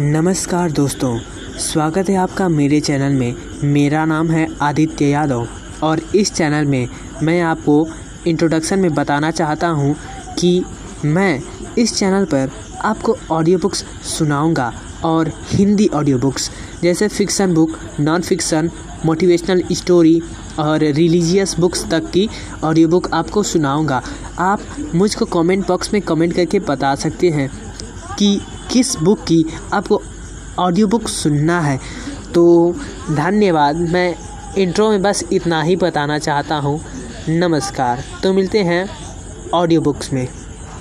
नमस्कार दोस्तों, स्वागत है आपका मेरे चैनल में। मेरा नाम है आदित्य यादव और इस चैनल में मैं आपको इंट्रोडक्शन में बताना चाहता हूँ कि मैं इस चैनल पर आपको ऑडियो बुक्स सुनाऊँगा और हिंदी ऑडियो बुक्स जैसे fiction book non fiction motivational story और रिलीजियस बुक्स तक की ऑडियो बुक आपको सुनाऊँगा। आप मुझको कमेंट बॉक्स में कमेंट करके बता सकते हैं कि किस बुक की आपको ऑडियो बुक सुनना है? तो धन्यवाद, मैं इंट्रो में बस इतना ही बताना चाहता हूँ। नमस्कार तो मिलते हैं ऑडियो बुक्स में।